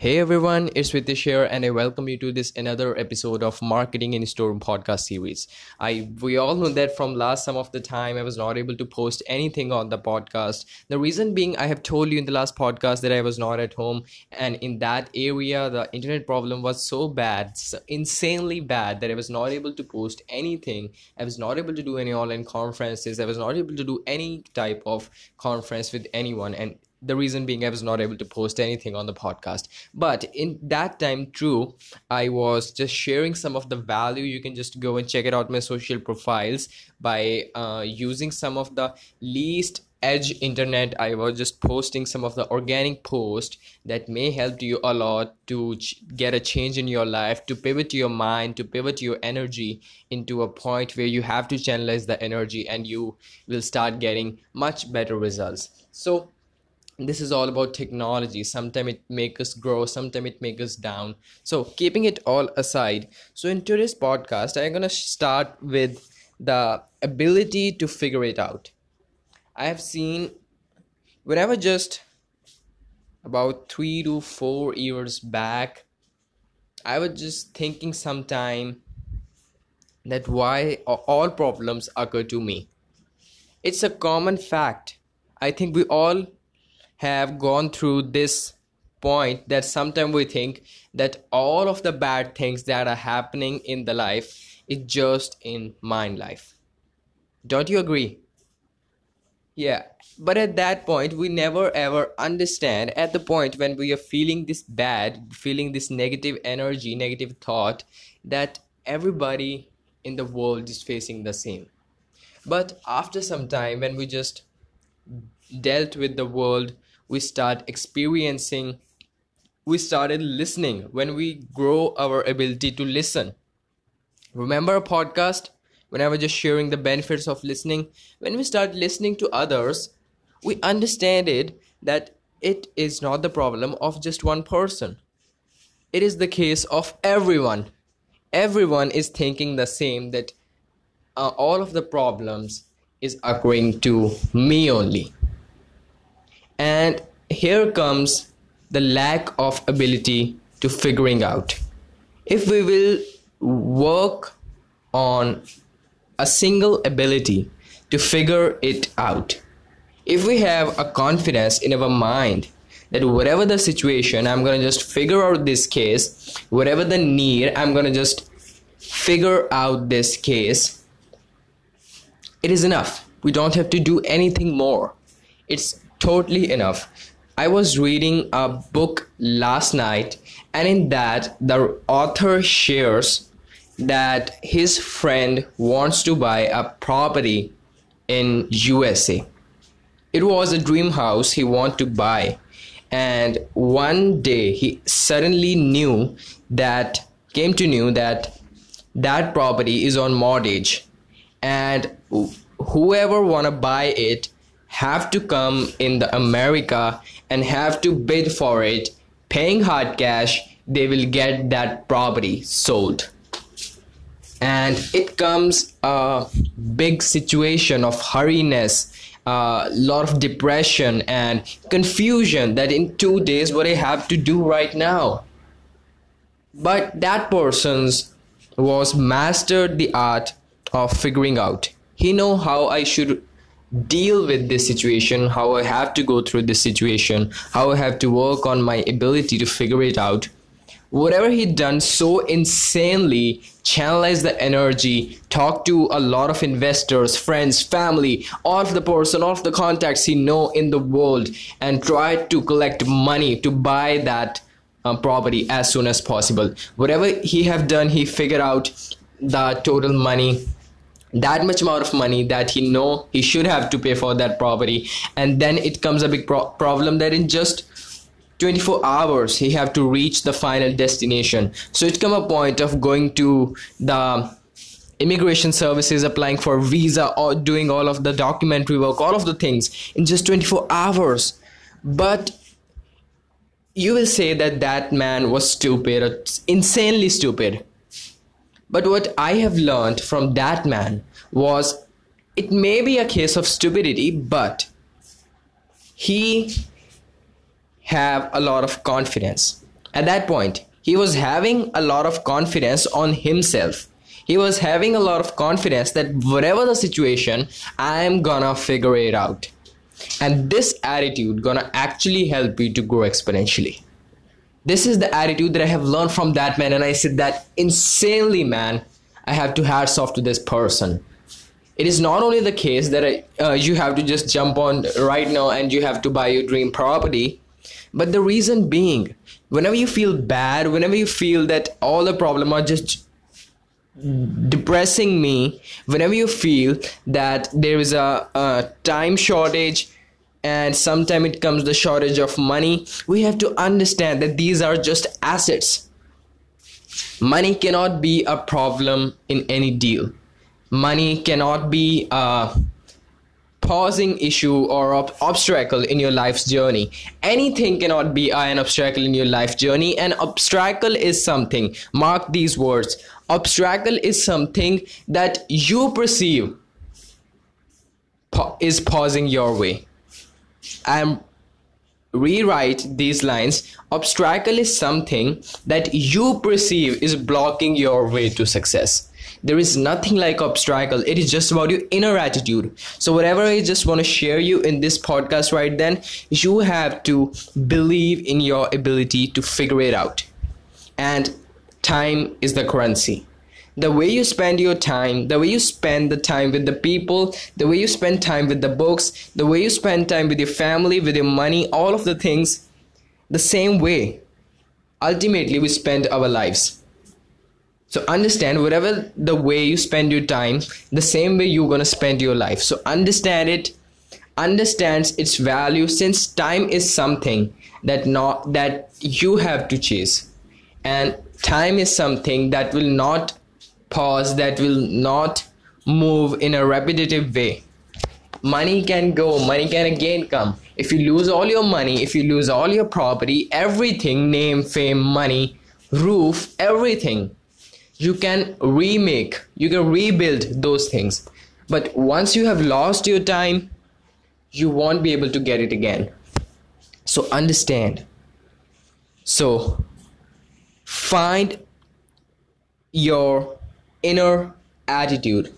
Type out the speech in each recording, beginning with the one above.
Hey everyone, it's Ritesh here, and I welcome you to this another episode of Marketing in Storeroom podcast series. I we all know that from last some of the time I was not able to post anything on the podcast. The reason being I have told you in the last podcast that I was not at home, and in that area the internet problem was so bad, so insanely bad that I was not able to post anything. I was not able to do any online conferences. I was not able to do any type of conference with anyone, and the reason being i was not able to post anything on the podcast. But in that time true i was just sharing some of the value. You can just go and check it out my social profiles by uh, using some of the least edge internet. I was just posting some of the organic post that may help you a lot to ch- get a change in your life to pivot your mind to pivot your energy into a point where you have to channelize the energy and you will start getting much better results. So this is all about technology. Sometimes it make us grow sometimes it make us down. So keeping it all aside so in today's podcast i'm going to start with the ability to figure it out. I have seen whenever just about three to four years back i was just thinking sometime that why all problems occur to me. It's a common fact. I think we all have gone through this point that sometimes we think that all of the bad things that are happening in the life is just in mind life. Don't you agree? Yeah. But at that point we never ever understand at the point when we are feeling this bad feeling this negative energy negative thought that everybody in the world is facing the same. But after some time when we just dealt with the world we start experiencing we started listening when we grow our ability to listen. Remember a podcast? When i was just sharing the benefits of listening when we start listening to others we understand it that it is not the problem of just one person. It is the case of everyone. Everyone is thinking the same that uh, all of the problems is occurring to me only and here comes the lack of ability to figuring out. If we will work on a single ability to figure it out if we have a confidence in our mind that whatever the situation i'm going to just figure out this case whatever the need i'm going to just figure out this case it is enough. We don't have to do anything more. It's totally enough. I was reading a book last night, and in that, the author shares that his friend wants to buy a property in USA. It was a dream house he wanted to buy, and one day he suddenly knew that came to know that that property is on mortgage, and whoever wanna buy it have to come in the America and have to bid for it, paying hard cash, they will get that property sold. And it comes a big situation of hurriness, a lot of depression and confusion that in two days what I have to do right now. But that person's was mastered the art of figuring out. He know how I should deal with this situation, how I have to go through this situation, how I have to work on my ability to figure it out. Whatever he done so insanely, channelize the energy, talk to a lot of investors, friends, family, all of the person, all of the contacts he know in the world, and try to collect money to buy that uh, property as soon as possible. Whatever he have done, he figured out the total money that much amount of money that he know he should have to pay for that property. And then it comes a big pro- problem that in just 24 hours he have to reach the final destination. So it come a point of going to the immigration services applying for visa or doing all of the documentary work all of the things in just 24 hours. But you will say that that man was stupid insanely stupid but what I have learned from that man was it may be a case of stupidity, but he have a lot of confidence. at that point he was having a lot of confidence on himself. He was having a lot of confidence that whatever the situation i am gonna figure it out. And this attitude gonna actually help you to grow exponentially this is the attitude that i have learned from that man and i said that insanely man i have to hats off to this person. It is not only the case that uh, you have to just jump on right now and you have to buy your dream property but the reason being whenever you feel bad whenever you feel that all the problem are just depressing me whenever you feel that there is a, a time shortage and sometimes it comes the shortage of money. We have to understand that these are just assets. Money cannot be a problem in any deal. Money cannot be a pausing issue or ob- obstacle in your life's journey. Anything cannot be an obstacle in your life journey. An obstacle is something. Mark these words. Obstacle is something that you perceive is pausing your way i'm rewrite these lines obstacle is something that you perceive is blocking your way to success. There is nothing like obstacle. It is just about your inner attitude. So whatever i just want to share you in this podcast right then you have to believe in your ability to figure it out. And time is the currency the way you spend your time, the way you spend the time with the people, the way you spend time with the books, the way you spend time with your family, with your money, all of the things, the same way. Ultimately, we spend our lives. So understand whatever the way you spend your time, the same way you're gonna spend your life. So understand it, understands its value since time is something that not that you have to chase. And time is something that will not pause that will not move in a repetitive way. Money can go money can again come. If you lose all your money if you lose all your property everything name fame money roof everything you can remake you can rebuild those things. But once you have lost your time you won't be able to get it again. So understand. So find your inner attitude.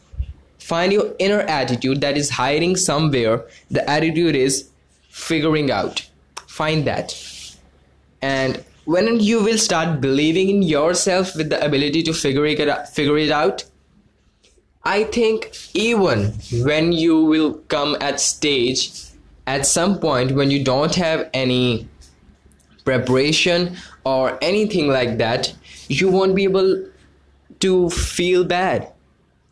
Find your inner attitude that is hiding somewhere. The attitude is figuring out. Find that. And when you will start believing in yourself with the ability to figure it out, figure it out, I think even when you will come at stage at some point when you don't have any preparation or anything like that, you won't be able to feel bad.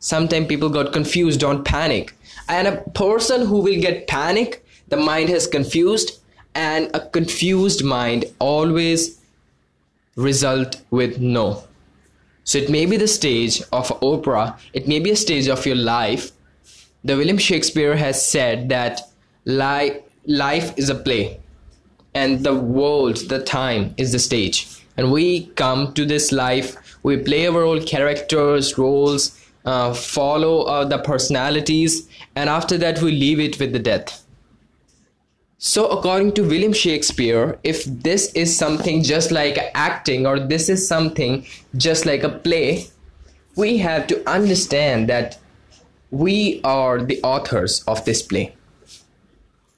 Sometimes people got confused, don't panic. And a person who will get panic, the mind has confused, and a confused mind always result with no. So it may be the stage of opera, it may be a stage of your life. The William Shakespeare has said that life, life is a play, and the world, the time, is the stage. And we come to this life we play our own characters roles uh, follow uh, the personalities and after that we leave it with the death. So according to william shakespeare if this is something just like acting or this is something just like a play we have to understand that we are the authors of this play.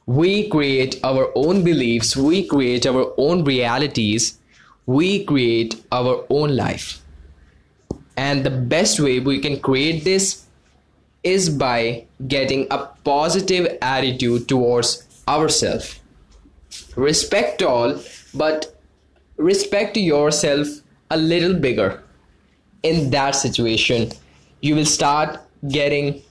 We create our own beliefs we create our own realities we create our own life and the best way we can create this is by getting a positive attitude towards ourselves respect all but respect yourself a little bigger. In that situation you will start getting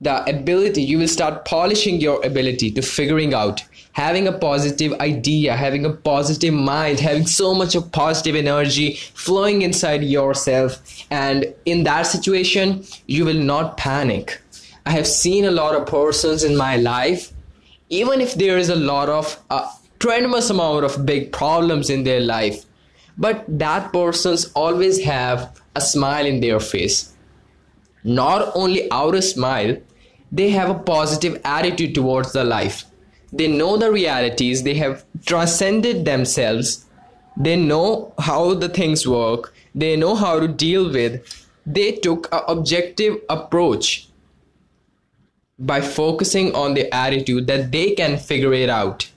the ability you will start polishing your ability to figuring out having a positive idea, having a positive mind, having so much of positive energy flowing inside yourself. And in that situation, you will not panic. I have seen a lot of persons in my life, even if there is a lot of uh, tremendous amount of big problems in their life, but that persons always have a smile in their face. Not only outer smile, they have a positive attitude towards the life. They know the realities. They have transcended themselves. They know how the things work. They know how to deal with. They took an objective approach by focusing on the attitude that they can figure it out.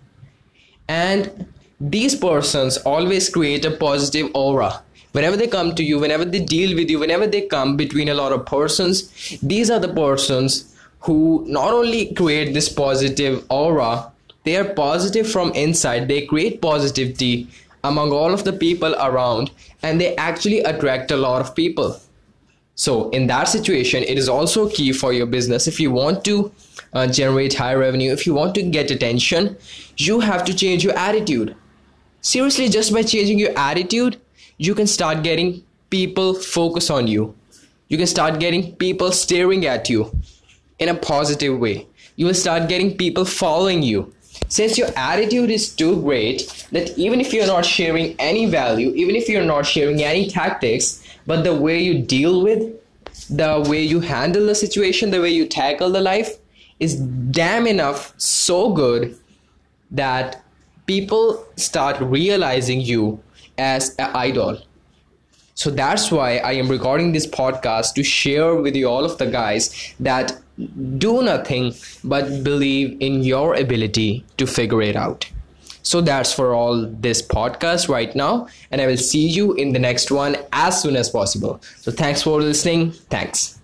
And these persons always create a positive aura. Whenever they come to you whenever they deal with you whenever they come between a lot of persons these are the persons who not only create this positive aura they are positive from inside. They create positivity among all of the people around and they actually attract a lot of people. So in that situation it is also key for your business. If you want to uh, generate high revenue if you want to get attention you have to change your attitude. Seriously just by changing your attitude you can start getting people focus on you. You can start getting people staring at you in a positive way. You will start getting people following you. Since your attitude is too great that even if you're not sharing any value even if you're not sharing any tactics but the way you deal with the way you handle the situation the way you tackle the life is damn enough so good that people start realizing you as an idol so that's why I am recording this podcast to share with you all of the guys that do nothing but believe in your ability to figure it out. So that's for all this podcast right now, and I will see you in the next one as soon as possible. So thanks for listening. Thanks.